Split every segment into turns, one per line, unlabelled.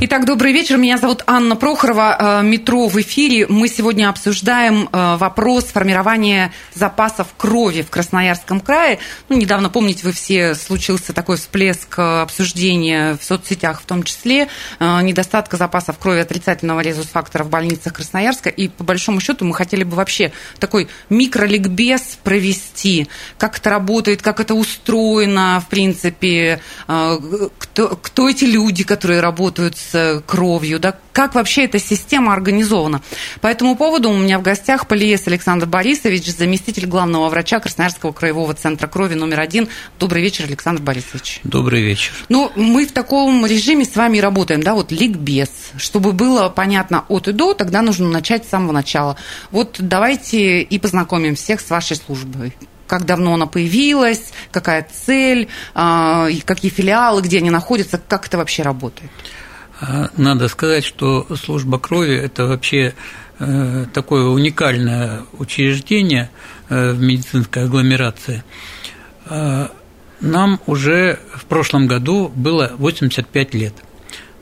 Итак, добрый вечер. Меня зовут Анна Прохорова. Э, Метро в эфире. Мы сегодня обсуждаем э, вопрос формирования запасов крови в Красноярском крае. Ну, недавно, помните, вы все, случился такой всплеск э, обсуждения в соцсетях, в том числе недостатка запасов крови отрицательного резус-фактора в больницах Красноярска. И, по большому счету, мы хотели бы вообще такой микроликбез провести. Как это работает, как это устроено, в принципе, кто, кто эти люди, которые работают с с кровью, да, как вообще эта система организована. По этому поводу у меня в гостях Полиес Александр Борисович, заместитель главного врача Красноярского краевого центра крови номер один. Добрый вечер, Александр Борисович.
Добрый вечер.
Ну, мы в таком режиме с вами работаем, да, вот ликбез. Чтобы было понятно от и до, тогда нужно начать с самого начала. Вот давайте и познакомим всех с вашей службой как давно она появилась, какая цель, а, какие филиалы, где они находятся, как это вообще работает?
А, надо сказать, что служба крови – это вообще э, такое уникальное учреждение э, в медицинской агломерации. А, нам уже в прошлом году было 85 лет.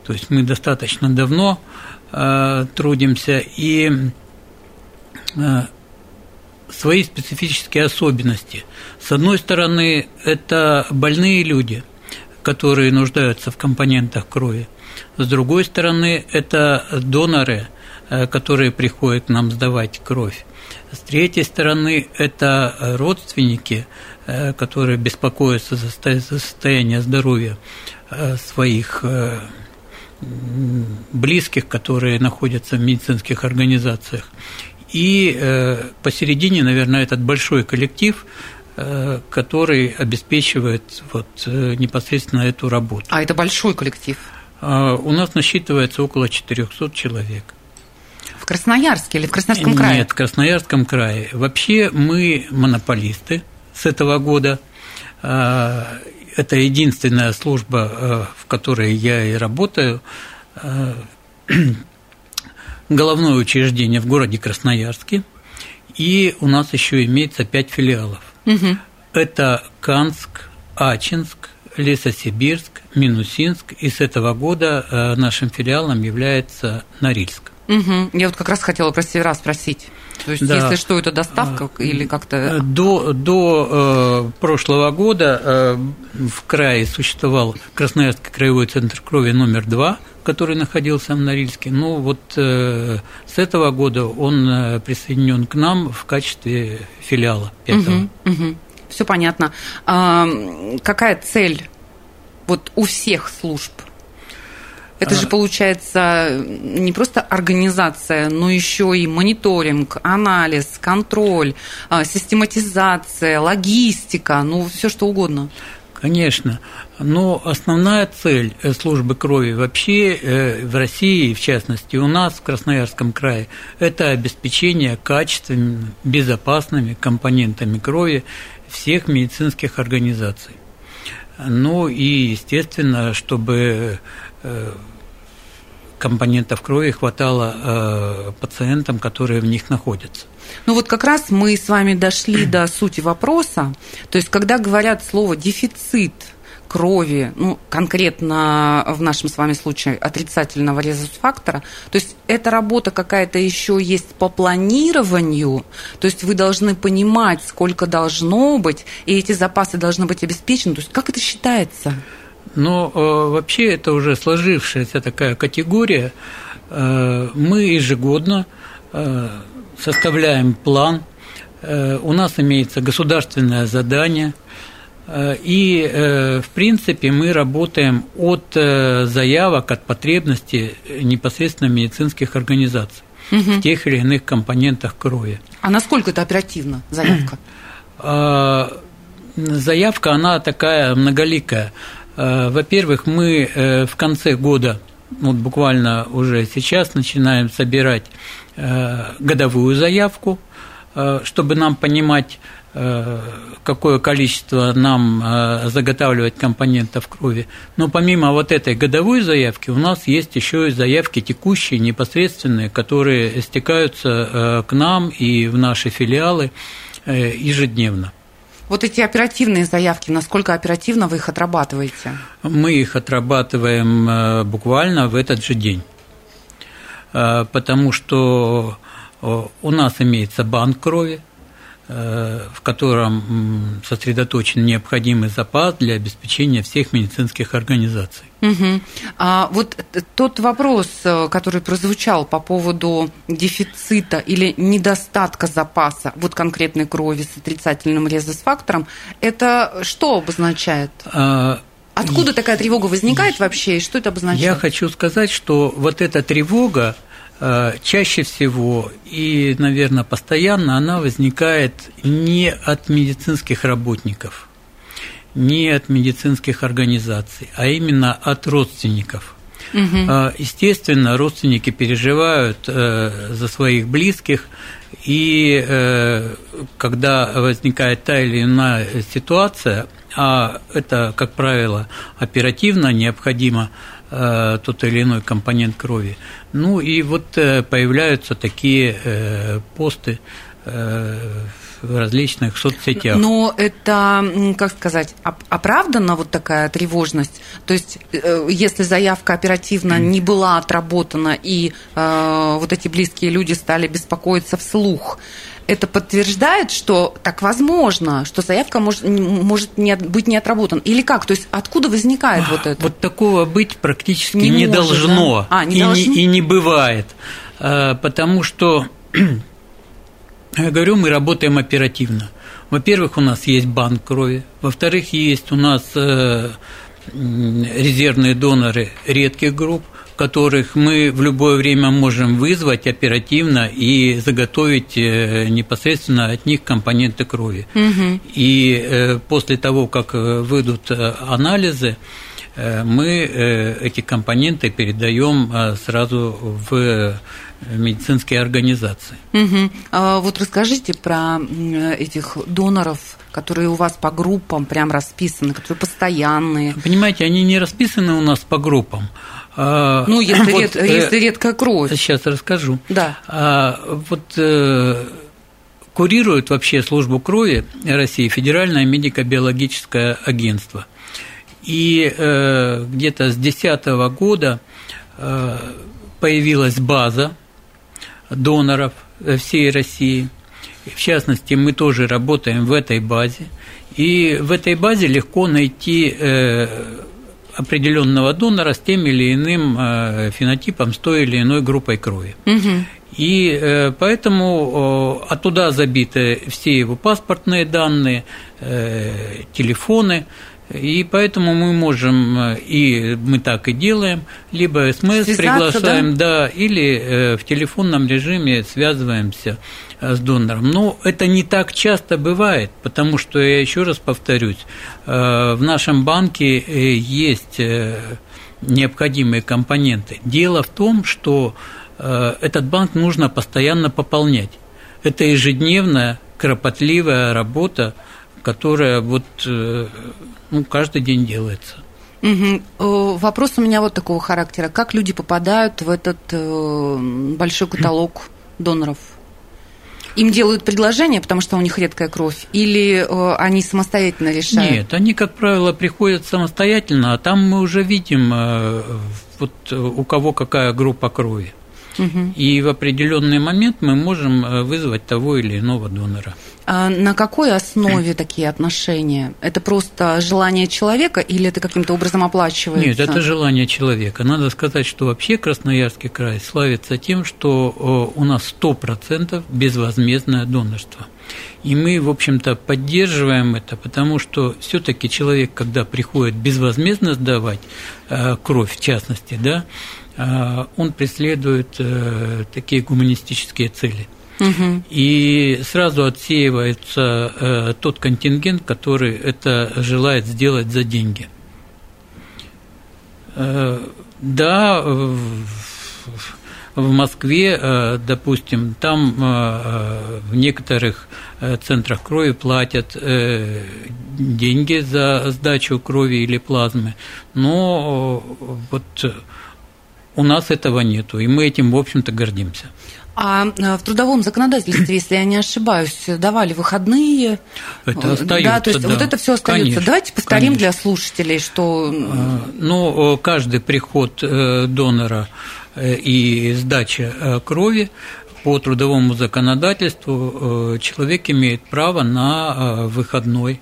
То есть мы достаточно давно э, трудимся, и свои специфические особенности. С одной стороны, это больные люди, которые нуждаются в компонентах крови. С другой стороны, это доноры, э, которые приходят нам сдавать кровь. С третьей стороны, это родственники, э, которые беспокоятся за состояние здоровья э, своих близких, которые находятся в медицинских организациях. И посередине, наверное, этот большой коллектив, который обеспечивает вот непосредственно эту работу.
А это большой коллектив?
А, у нас насчитывается около 400 человек.
В Красноярске или в Красноярском крае?
Нет, в Красноярском крае. Вообще мы монополисты с этого года. А, это единственная служба, а, в которой я и работаю. Головное учреждение в городе Красноярске. И у нас еще имеется пять филиалов. Угу. Это Канск, Ачинск, Лесосибирск, Минусинск, и с этого года э, нашим филиалом является Норильск.
Угу. Я вот как раз хотела про севера спросить. То есть, да. если что, это доставка а, или как-то...
Э, до, до э, прошлого года э, в крае существовал Красноярский краевой центр крови номер два, который находился в Норильске. Ну, вот э, с этого года он э, присоединен к нам в качестве филиала пятого.
Угу, угу все понятно. А, какая цель вот у всех служб? Это же а. получается не просто организация, но еще и мониторинг, анализ, контроль, а, систематизация, логистика, ну все что угодно.
Конечно. Но основная цель э, службы крови вообще э, в России, в частности, у нас в Красноярском крае, это обеспечение качественными, безопасными компонентами крови всех медицинских организаций. Ну и, естественно, чтобы э, компонентов крови хватало э, пациентам, которые в них находятся.
Ну вот как раз мы с вами дошли до сути вопроса. То есть, когда говорят слово дефицит крови, ну, конкретно в нашем с вами случае отрицательного резус-фактора. То есть эта работа какая-то еще есть по планированию, то есть вы должны понимать, сколько должно быть, и эти запасы должны быть обеспечены. То есть как это считается?
Ну, э, вообще это уже сложившаяся такая категория. Э, мы ежегодно э, составляем план. У нас имеется государственное задание – и, э, в принципе, мы работаем от э, заявок, от потребностей непосредственно медицинских организаций угу. в тех или иных компонентах крови.
А насколько это оперативно, заявка?
Заявка, она такая многоликая. Во-первых, мы в конце года вот буквально уже сейчас начинаем собирать годовую заявку, чтобы нам понимать, какое количество нам заготавливать компонентов крови. Но помимо вот этой годовой заявки у нас есть еще и заявки текущие, непосредственные, которые стекаются к нам и в наши филиалы ежедневно.
Вот эти оперативные заявки, насколько оперативно вы их отрабатываете?
Мы их отрабатываем э, буквально в этот же день, э, потому что э, у нас имеется банк крови, Э, в котором сосредоточен необходимый запас для обеспечения всех медицинских организаций.
Угу. А вот тот вопрос, э, который прозвучал по поводу дефицита или недостатка запаса вот конкретной крови с отрицательным резус-фактором, это что обозначает? А... Откуда такая тревога возникает вообще и что это обозначает?
Я хочу сказать, что вот эта тревога Э, чаще всего и, наверное, постоянно она возникает не от медицинских работников, не от медицинских организаций, а именно от родственников. Угу. Естественно, родственники переживают э, за своих близких, и когда возникает та или иная ситуация, а это, как правило, оперативно необходимо Э, тот или иной компонент крови. Ну и вот э, появляются такие э, посты в различных соцсетях.
Но это, как сказать, оправдана вот такая тревожность? То есть, если заявка оперативно не была отработана, и вот эти близкие люди стали беспокоиться вслух, это подтверждает, что так возможно, что заявка может, может не, быть не отработана? Или как? То есть откуда возникает вот это?
Вот такого быть практически не, не может, должно, да? а, не и, должно? Не, и не бывает. А, потому что, я говорю, мы работаем оперативно. Во-первых, у нас есть банк крови. Во-вторых, есть у нас э, резервные доноры редких групп которых мы в любое время можем вызвать оперативно и заготовить э, непосредственно от них компоненты крови. Угу. И э, после того, как э, выйдут анализы, мы эти компоненты передаем сразу в медицинские организации.
Угу. А вот расскажите про этих доноров, которые у вас по группам прям расписаны, которые постоянные.
Понимаете, они не расписаны у нас по группам,
ну, если, вот, ред, если редкая кровь.
Сейчас расскажу.
Да.
А, вот э, курирует вообще службу крови России Федеральное медико-биологическое агентство. И э, где-то с 2010 года э, появилась база доноров всей России. В частности, мы тоже работаем в этой базе. И в этой базе легко найти э, определенного донора с тем или иным э, фенотипом, с той или иной группой крови. Угу. И э, поэтому оттуда забиты все его паспортные данные, э, телефоны, и поэтому мы можем, и мы так и делаем, либо СМС Связаться, приглашаем, да? да, или в телефонном режиме связываемся Э, с донором. Но это не так часто бывает, потому что, я еще раз повторюсь, э, в нашем банке э, есть необходимые компоненты. Дело в том, что этот банк нужно постоянно пополнять. Это ежедневная, кропотливая работа, которая вот ну, каждый день делается.
Угу. Вопрос у меня вот такого характера. Как люди попадают в этот большой каталог доноров? им делают предложение, потому что у них редкая кровь, или э, они самостоятельно решают?
Нет, они, как правило, приходят самостоятельно, а там мы уже видим, э, вот у кого какая группа крови. И в определенный момент мы можем э, вызвать того или иного донора.
А на какой основе такие отношения? Это просто желание человека или это каким-то образом оплачивается?
Нет, это желание человека. Надо сказать, что вообще Красноярский край славится тем, что у нас 100% безвозмездное донорство. И мы, в общем-то, поддерживаем это, потому что все-таки человек, когда приходит безвозмездно сдавать э, кровь, в частности, да, э, он преследует э, такие гуманистические цели. Угу. И сразу отсеивается э, тот контингент, который это желает сделать за деньги. Э, Да, в Москве, э, допустим, там э, в некоторых э, центрах крови платят деньги за сдачу крови или плазмы, но вот у нас этого нету, и мы этим, в общем-то, гордимся.
А в трудовом законодательстве, если я не ошибаюсь, давали выходные.
Это остается.
Да, то есть
да.
вот это все остается.
Конечно,
Давайте повторим
конечно.
для слушателей, что.
Ну, каждый приход донора Э, и сдача э, крови по трудовому законодательству э, человек имеет право на выходной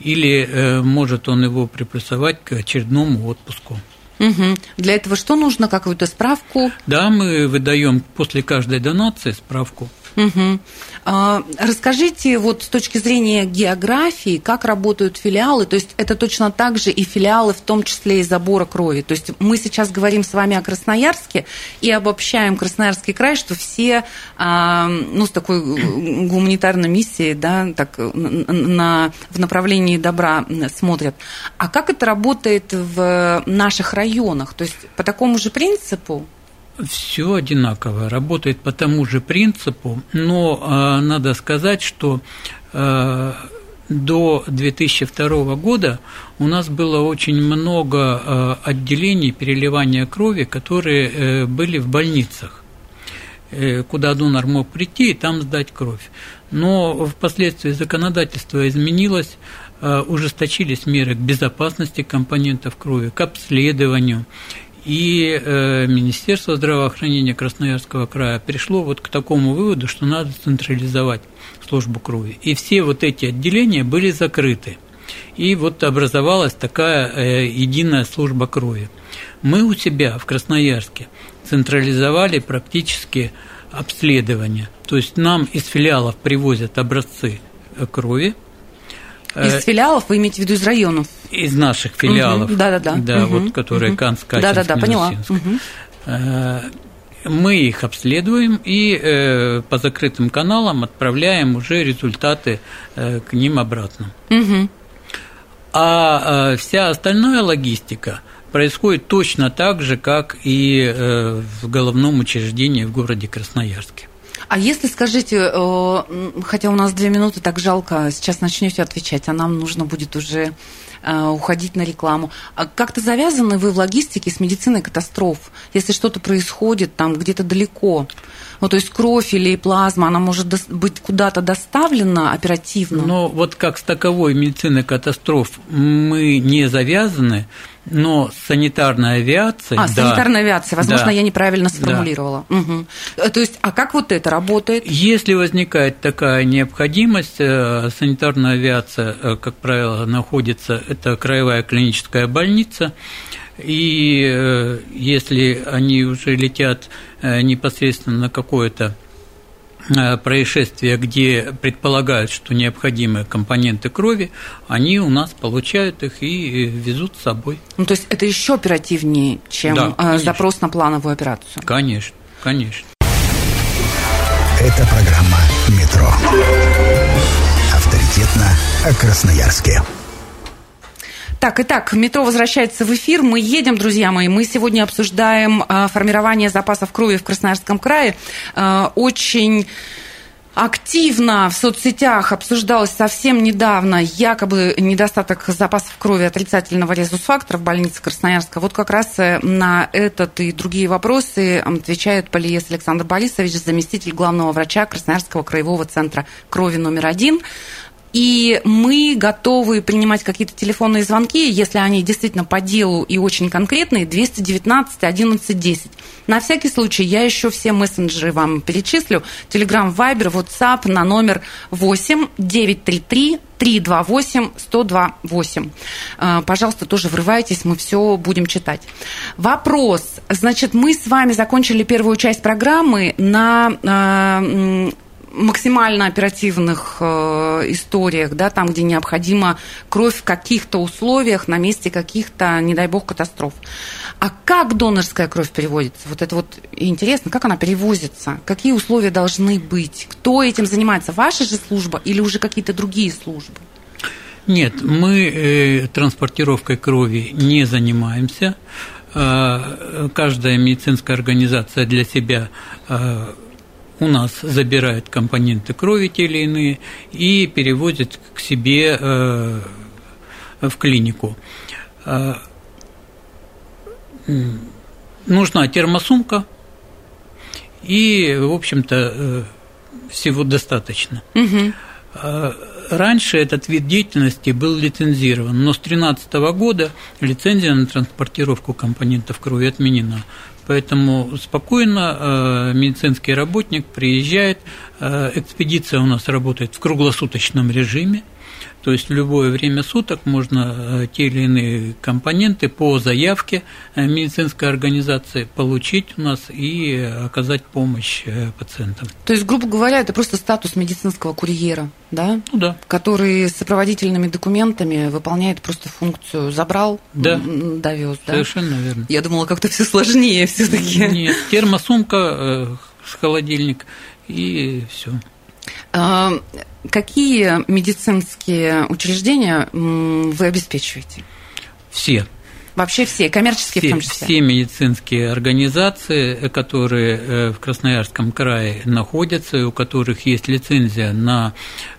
или может он его приплюсовать к очередному отпуску.
Угу. Для этого что нужно? Какую-то справку?
Да, мы выдаем после каждой донации справку.
Угу. А, расскажите вот с точки зрения географии, как работают филиалы, то есть это точно так же и филиалы, в том числе и забора крови. То есть мы сейчас говорим с вами о Красноярске и обобщаем Красноярский край, что все а, ну, с такой гуманитарной миссией, да, так, на, в направлении добра смотрят. А как это работает в наших районах? То есть по такому же принципу?
Все одинаково, работает по тому же принципу, но э, надо сказать, что э, до 2002 года у нас было очень много э, отделений переливания крови, которые э, были в больницах, э, куда донор мог прийти и там сдать кровь. Но впоследствии законодательство изменилось, ужесточились меры к безопасности компонентов крови, к обследованию. И э, Министерство здравоохранения Красноярского края пришло вот к такому выводу, что надо централизовать службу крови. И все вот эти отделения были закрыты. И вот образовалась такая э, единая служба крови. Мы у себя в Красноярске централизовали практически обследование. То есть нам из филиалов привозят образцы э, крови,
из филиалов вы имеете в виду из районов?
Из наших филиалов.
Угу, да-да-да.
Да, угу, вот которые угу. Канск,
Да-да-да, поняла.
Угу. Мы их обследуем и э, по закрытым каналам отправляем уже результаты к ним обратно.
Угу.
А вся остальная логистика происходит точно так же, как и в головном учреждении в городе Красноярске.
А если, скажите, э, хотя у нас две минуты, так жалко, сейчас начнете отвечать, а нам нужно будет уже э, уходить на рекламу. А как-то завязаны вы в логистике с медициной катастроф? Если что-то происходит там где-то далеко, ну, то есть кровь или плазма, она может быть куда-то доставлена оперативно?
Ну, вот как с таковой медициной катастроф мы не завязаны, но санитарная авиация...
А,
да,
санитарная авиация, возможно,
да,
я неправильно сформулировала. Да. Угу. То есть, а как вот это работает?
Если возникает такая необходимость, э, санитарная авиация, э, как правило, находится, это краевая клиническая больница, и э, если они уже летят непосредственно на какое-то Э, происшествия, где предполагают, что необходимы компоненты крови, они у нас получают их и везут с собой.
Ну, то есть это еще оперативнее, чем да, э, запрос на плановую операцию?
Конечно, конечно.
Это программа «Метро». Авторитетно о Красноярске.
Так, итак, метро возвращается в эфир. Мы едем, друзья мои. Мы сегодня обсуждаем э, формирование запасов крови в Красноярском крае. Э, очень активно в соцсетях обсуждалось совсем недавно якобы недостаток запасов крови отрицательного резус-фактора в больнице Красноярска. Вот как раз э, на этот и другие вопросы отвечает Полиес Александр Борисович, заместитель главного врача Красноярского краевого центра крови номер один. И мы готовы принимать какие-то телефонные звонки, если они действительно по делу и очень конкретные, 219 11 10. На всякий случай я еще все мессенджеры вам перечислю. Телеграм, Вайбер, WhatsApp на номер 8 933 328 1028. Пожалуйста, тоже врывайтесь, мы все будем читать. Вопрос. Значит, мы с вами закончили первую часть программы на а, максимально оперативных э, историях, да, там, где необходима кровь в каких-то условиях, на месте каких-то, не дай бог, катастроф. А как донорская кровь переводится? Вот это вот интересно, как она перевозится? Какие условия должны быть? Кто этим занимается? Ваша же служба или уже какие-то другие службы?
Нет, мы э, транспортировкой крови не занимаемся. каждая медицинская организация для себя у нас забирает компоненты крови те или иные и перевозит к себе в клинику. Нужна термосумка, и, в общем-то, всего достаточно. Угу. Раньше этот вид деятельности был лицензирован, но с 2013 года лицензия на транспортировку компонентов крови отменена. Поэтому спокойно э, медицинский работник приезжает, э, экспедиция у нас работает в круглосуточном режиме, то есть в любое время суток можно э, те или иные компоненты по заявке э, медицинской организации получить у нас и оказать помощь э, пациентам.
То есть, грубо говоря, это просто статус медицинского курьера, да?
Ну да.
Который с сопроводительными документами выполняет просто функцию забрал,
да.
довез,
да? Совершенно верно.
Я думала, как-то все сложнее все-таки.
Нет, термосумка, холодильник и все.
А, какие медицинские учреждения вы обеспечиваете?
Все.
Вообще все, коммерческие
все,
в том числе?
Все медицинские организации, которые э, в Красноярском крае находятся, у которых есть лицензия на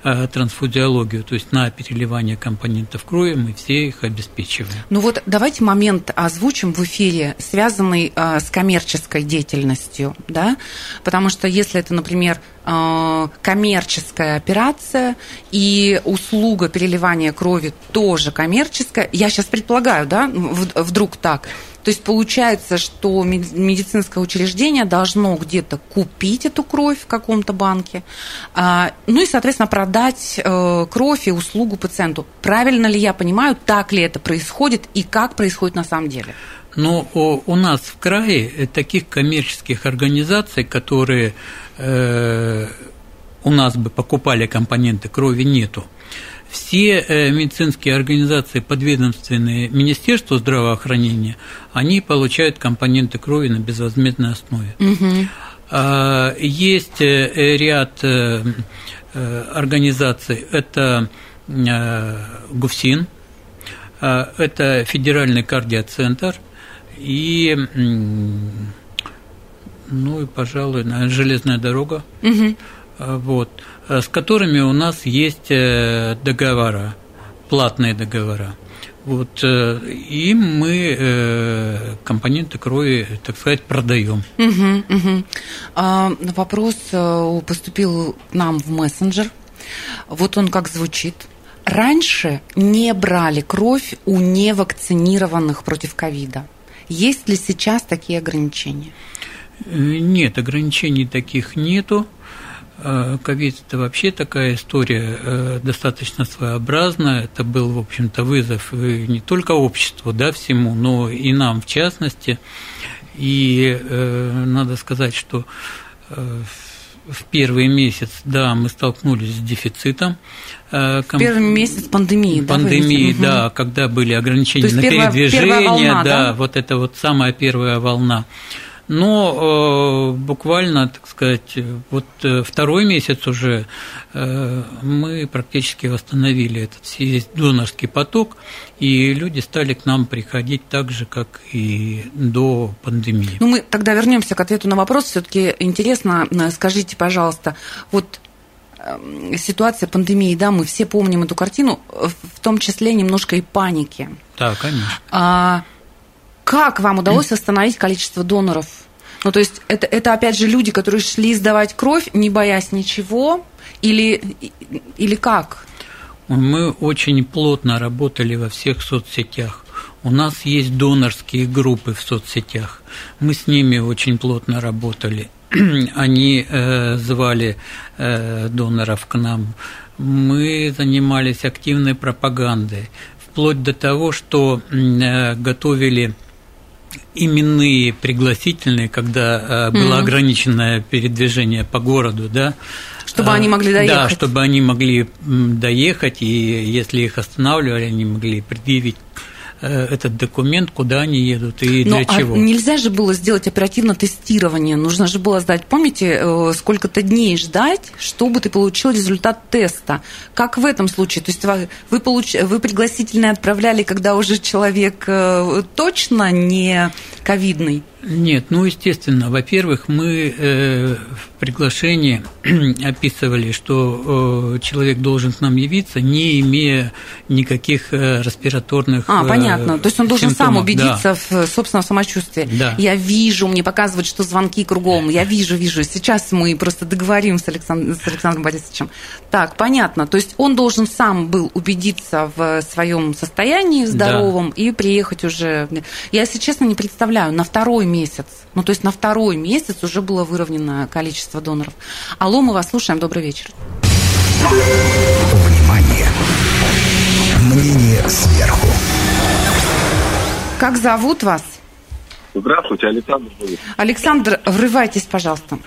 э, трансфузиологию, то есть на переливание компонентов крови, мы все их обеспечиваем.
Ну вот давайте момент озвучим в эфире, связанный э, с коммерческой деятельностью, да, потому что если это, например, коммерческая операция и услуга переливания крови тоже коммерческая, я сейчас предполагаю, да, вдруг так. То есть получается, что медицинское учреждение должно где-то купить эту кровь в каком-то банке, а, ну и, соответственно, продать э, кровь и услугу пациенту. Правильно ли я понимаю, так ли это происходит и как происходит на самом деле?
Но у нас в крае таких коммерческих организаций, которые э, у нас бы покупали компоненты крови, нету все э, медицинские организации, подведомственные Министерству здравоохранения, они получают компоненты крови на безвозмездной основе. Угу. Есть э, ряд организаций, это ГУФСИН, это Федеральный кардиоцентр и, ну и, пожалуй, железная дорога. Угу. Вот. Э, с которыми у нас есть э, договора, платные договора. Вот, э, и мы компоненты крови, так сказать, продаем.
Угу, угу. А, вопрос поступил к нам в мессенджер. Вот он как звучит. Раньше не брали кровь у невакцинированных против ковида. Есть ли сейчас такие ограничения?
Нет, ограничений таких нету. Э, ковид – это вообще такая история э, достаточно своеобразная. Это был, в общем-то, вызов не только обществу, да, всему, но и нам в частности. И э, надо сказать, что в первый месяц, да, мы столкнулись с дефицитом.
В первый месяц пандемии,
да? Пандемии, да, угу. когда были ограничения на первая, передвижение, первая волна, да, да, вот это вот самая первая волна. Но э, буквально, так сказать, вот э, второй месяц уже э, мы практически восстановили этот весь донорский поток, и люди стали к нам приходить так же, как и до пандемии.
Ну, мы тогда вернемся к ответу на вопрос. Все-таки интересно, э, скажите, пожалуйста, вот э, ситуация пандемии, да, мы все помним эту картину, в том числе немножко и паники.
Да, конечно.
А, как вам удалось восстановить количество доноров? Ну, то есть это, это опять же люди, которые шли сдавать кровь, не боясь ничего, или, или как?
Мы очень плотно работали во всех соцсетях. У нас есть донорские группы в соцсетях. Мы с ними очень плотно работали. Они э, звали э, доноров к нам. Мы занимались активной пропагандой, вплоть до того, что э, готовили именные пригласительные, когда э, было mm-hmm. ограниченное передвижение по городу, да.
Чтобы они могли э, доехать.
Да, чтобы они могли доехать, и если их останавливали, они могли предъявить этот документ, куда они едут и
Но
для
а
чего.
нельзя же было сделать оперативно тестирование. Нужно же было сдать, помните, э, сколько-то дней ждать, чтобы ты получил результат теста. Как в этом случае? То есть вы, вы, получ... вы пригласительные отправляли, когда уже человек э, точно не ковидный?
Нет, ну, естественно, во-первых, мы э, в приглашении описывали, что э, человек должен к нам явиться, не имея никаких э, респираторных
А,
э,
понятно. То есть он должен сам
симптомов.
убедиться
Да.
в э, собственном самочувствии.
Да.
Я вижу, мне показывают, что звонки кругом. Я вижу, вижу. Сейчас мы просто договорим с, Александ... с Александром Борисовичем. Так, понятно. То есть он должен сам был убедиться в своем состоянии здоровом и приехать уже. Я, если честно, не представляю, на второй месяц. Ну, то есть на второй месяц уже было выровнено количество доноров. Алло, мы вас слушаем. Добрый вечер.
Внимание! Мнение сверху.
Как зовут вас?
Здравствуйте, Александр.
Александр, врывайтесь, пожалуйста.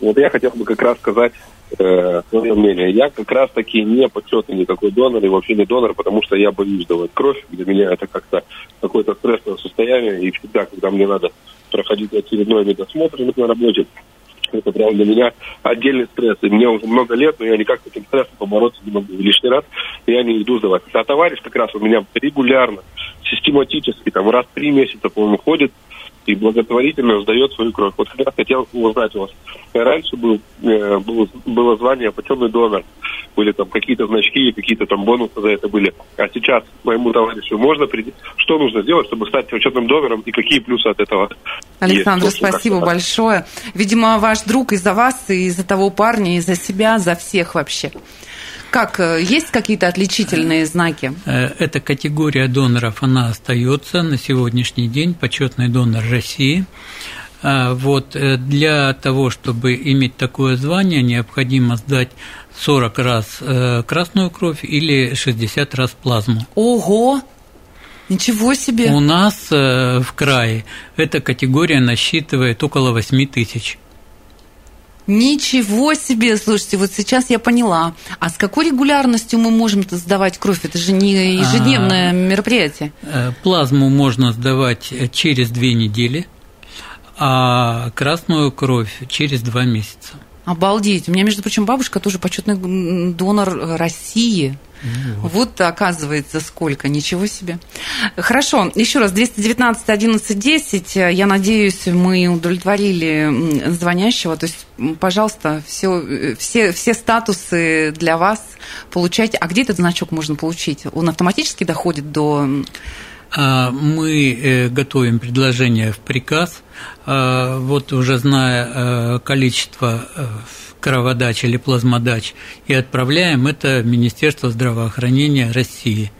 Вот я хотел бы как раз сказать э, свое мнение. Я как раз таки не почетный никакой донор и вообще не донор, потому что я боюсь давать кровь. Для меня это как-то какое-то стрессовое состояние. И всегда, когда мне надо проходить очередной медосмотр на работе, это прям для меня отдельный стресс. И мне уже много лет, но я никак с этим стрессом побороться не могу. Лишний раз я не иду сдавать. А товарищ как раз у меня регулярно, систематически, там раз в три месяца, по-моему, ходит и благотворительно сдает свою кровь. Вот как раз хотел узнать у вас. Раньше был, э, было, было звание почетный донор. Были там какие-то значки, какие-то там бонусы за это были. А сейчас моему товарищу можно прийти. Что нужно сделать, чтобы стать почетным донором и какие плюсы от этого
Александр,
есть?
Спасибо большое. Видимо, ваш друг из-за вас, и из-за того парня, и за себя, за всех вообще. Как, э, есть какие-то отличительные знаки?
Э, Эта категория доноров, она остается на сегодняшний день, почетный донор России. А, Вот э, для того, чтобы иметь такое звание, необходимо сдать 40 раз э, красную кровь или 60 раз плазму.
Ого! Ничего себе!
У нас э, в крае эта категория насчитывает около 8 тысяч.
Ничего себе! Слушайте, вот сейчас я поняла. А с какой регулярностью мы можем сдавать кровь? Это же не ежедневное мероприятие.
Э, Плазму можно сдавать через две недели, а красную кровь через два месяца.
Обалдеть. У меня, между прочим, бабушка тоже почетный донор России. Вот оказывается сколько, ничего себе. Хорошо, еще раз, 219 11 10. Я надеюсь, мы удовлетворили звонящего. То есть, пожалуйста, все, все, все статусы для вас получайте. А где этот значок можно получить? Он автоматически доходит до...
А, Мы э, готовим предложение в приказ. А, Вот уже зная э, количество э, кроводач или плазмодач и отправляем это в Министерство здравоохранения России.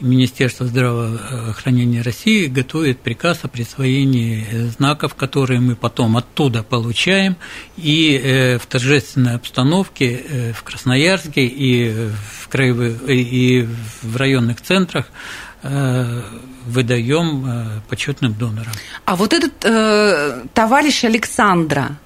Министерство здравоохранения России готовит приказ о присвоении знаков, которые мы потом оттуда получаем, и в торжественной обстановке в Красноярске и в краевых и в районных центрах выдаем э, почетным донорам.
А вот этот э, товарищ Александра,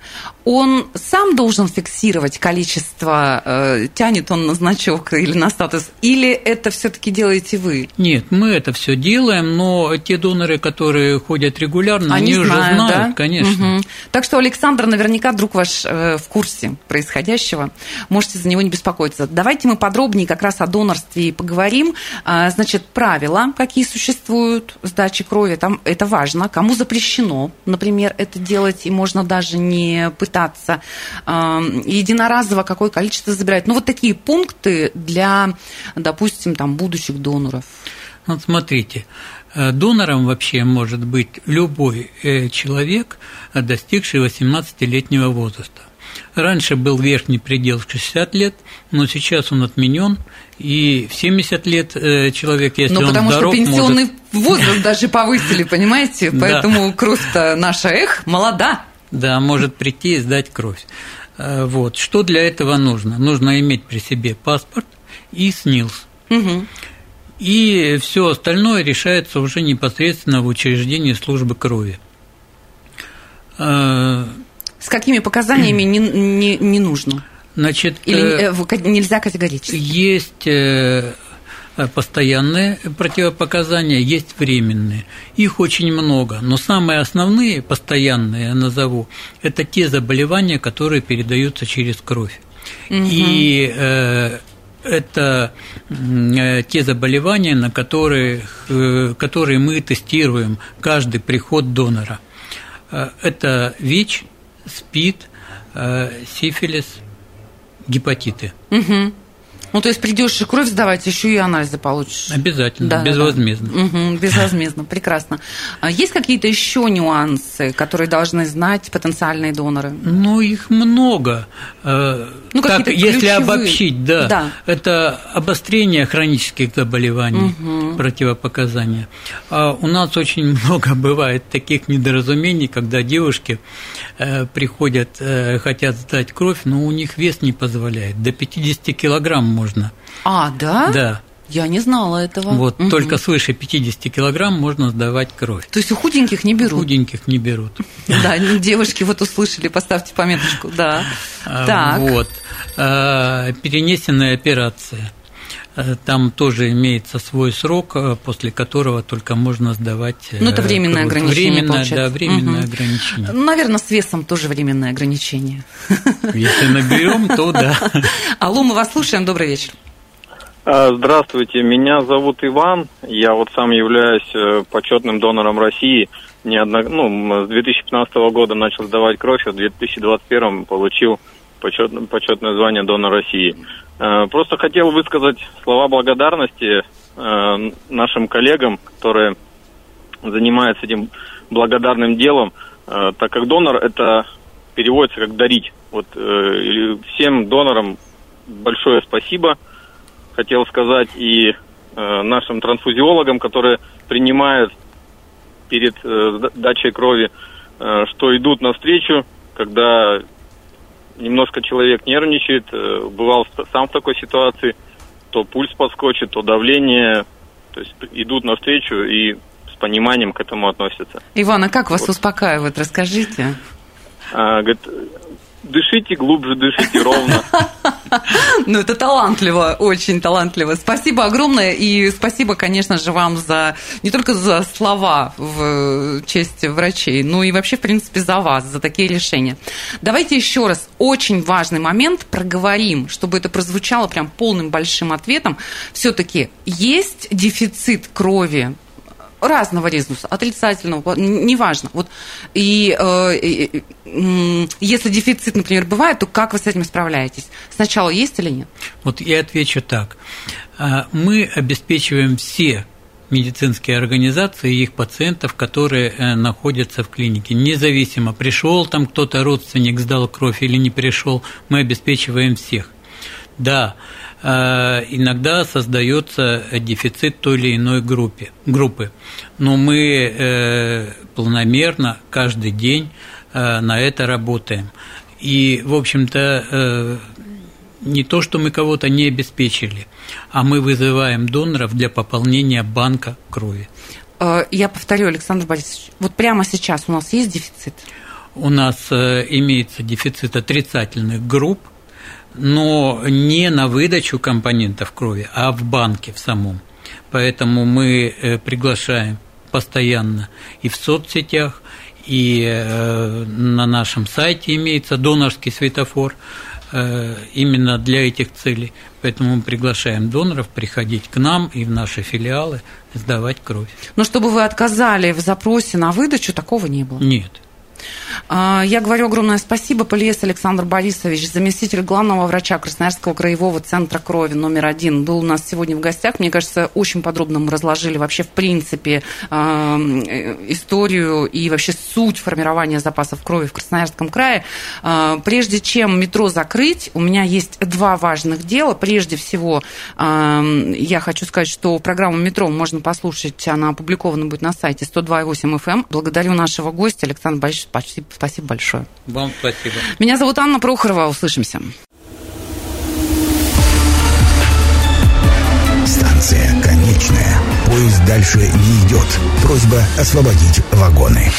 он сам должен фиксировать количество, э, тянет он на значок или на статус, или это все-таки делаете вы?
Нет, мы это все делаем, но те доноры, которые ходят регулярно, они,
Они
уже
знают,
знают,
да?
конечно.
Мгм. Так что Александр наверняка друг ваш э, в курсе происходящего. Можете за него не беспокоиться. Давайте мы подробнее как раз о донорстве и поговорим. А, Значит, правила, какие существуют сдачи крови, там это важно. Кому запрещено, например, это делать, и можно даже не пытаться. А, Единоразово какое количество забирать. Ну, вот такие пункты для, допустим, там, будущих доноров.
Вот смотрите, э, донором вообще может быть любой э, человек, э, достигший 18-летнего возраста. Раньше был верхний предел в 60 лет, но сейчас он отменен, и в 70 лет человек, если
Ну,
он
потому
здоров,
что пенсионный
может...
возраст даже повысили, понимаете?
Да.
Поэтому кровь-то наша, эх, молода.
Да, может прийти и сдать кровь. Э, Вот. Что для этого нужно? Нужно иметь при себе паспорт и СНИЛС.
Мгм.
И все остальное решается уже непосредственно в учреждении службы крови. Э,
С какими показаниями не, не, не нужно?
Значит,
Или
э,
нельзя категорически?
есть постоянные противопоказания, есть временные. Их очень много, но самые основные, постоянные, я назову, это те заболевания, которые передаются через кровь. Угу. И э, это э, те заболевания, на которые, э, которые мы тестируем каждый приход донора. Э, это ВИЧ, СПИД, сифилис, гепатиты.
Угу. Ну, то есть придешь кровь сдавать, еще и анализы получишь.
Обязательно, да, безвозмездно.
Да. Угу, безвозмездно, прекрасно. А есть какие-то еще нюансы, которые должны знать потенциальные доноры?
Ну, их много. Ну, так, если обобщить, да, да, это обострение хронических заболеваний, угу. противопоказания. А у нас очень много бывает таких недоразумений, когда девушки э, приходят, э, хотят сдать кровь, но у них вес не позволяет. До 50 килограмм можно.
А, да?
Да.
Я не знала этого.
Вот, угу. только свыше 50 килограмм можно сдавать кровь.
То есть у худеньких не берут?
Худеньких не берут.
Да, девушки вот услышали, поставьте пометочку, да.
А, так. Вот. А, перенесенная операция. А, там тоже имеется свой срок, после которого только можно сдавать.
Ну, это временное кровь. ограничение.
Временное, получается. да, временное угу. ограничение.
Наверное, с весом тоже временное ограничение.
Если наберем, то да.
Алло, мы вас слушаем. Добрый вечер.
А, здравствуйте, меня зовут Иван. Я вот сам являюсь э, почетным донором России. Неодно... Ну, с 2015 года начал сдавать кровь, а в 2021 получил почетное, почетное звание донор России. Э, просто хотел высказать слова благодарности э, нашим коллегам, которые занимаются этим благодарным делом, так как донор это переводится как дарить. Вот всем донорам большое спасибо – хотел сказать и э, нашим трансфузиологам, которые принимают перед э, дачей крови, э, что идут навстречу, когда немножко человек нервничает, э, бывал сам в такой ситуации, то пульс подскочит, то давление, то есть идут навстречу и с пониманием к этому относятся.
Иван, а как вас вот. успокаивают, расскажите?
А, говорит, дышите глубже, дышите ровно.
Ну, это талантливо, очень талантливо. Спасибо огромное, и спасибо, конечно же, вам за не только за слова в честь врачей, но и вообще, в принципе, за вас, за такие решения. Давайте еще раз очень важный момент проговорим, чтобы это прозвучало прям полным большим ответом. Все-таки есть дефицит крови разного резуса, отрицательного, неважно. Вот, и, э, и э, если дефицит, например, бывает, то как вы с этим справляетесь? Сначала есть или нет?
Вот я отвечу так. А, мы обеспечиваем все медицинские организации и их пациентов, которые э, находятся в клинике. Независимо, пришел там кто-то, родственник сдал кровь или не пришел, мы обеспечиваем всех. Да, иногда создается дефицит той или иной группе, группы. Но мы э, планомерно каждый день э, на это работаем. И, в общем-то, не то, что мы кого-то не обеспечили, а мы вызываем доноров для пополнения банка крови.
Я повторю, Александр Борисович, вот прямо сейчас у нас есть дефицит?
У нас имеется дефицит отрицательных групп – но не на выдачу компонентов крови, а в банке в самом. Поэтому мы э, приглашаем постоянно и в соцсетях, и э, на нашем сайте имеется донорский светофор э, именно для этих целей. Поэтому мы приглашаем доноров приходить к нам и в наши филиалы сдавать кровь.
Но чтобы вы отказали в запросе на выдачу, такого не было?
Нет.
А, я говорю огромное спасибо. Полиес Александр Борисович, заместитель главного врача Красноярского краевого центра крови номер один, был у нас сегодня в гостях. Мне кажется, очень подробно мы разложили вообще в принципе а, э, историю и вообще суть формирования запасов крови в Красноярском крае. А, прежде чем метро закрыть, у меня есть два важных дела. Прежде всего, я хочу сказать, что программу «Метро» можно послушать, она опубликована будет на сайте 102.8 FM. Эм. Благодарю нашего гостя Александра Борисовича Спасибо, спасибо большое.
Вам спасибо.
Меня зовут Анна Прохорова. Услышимся.
Станция конечная. Поезд дальше не идет. Просьба освободить вагоны.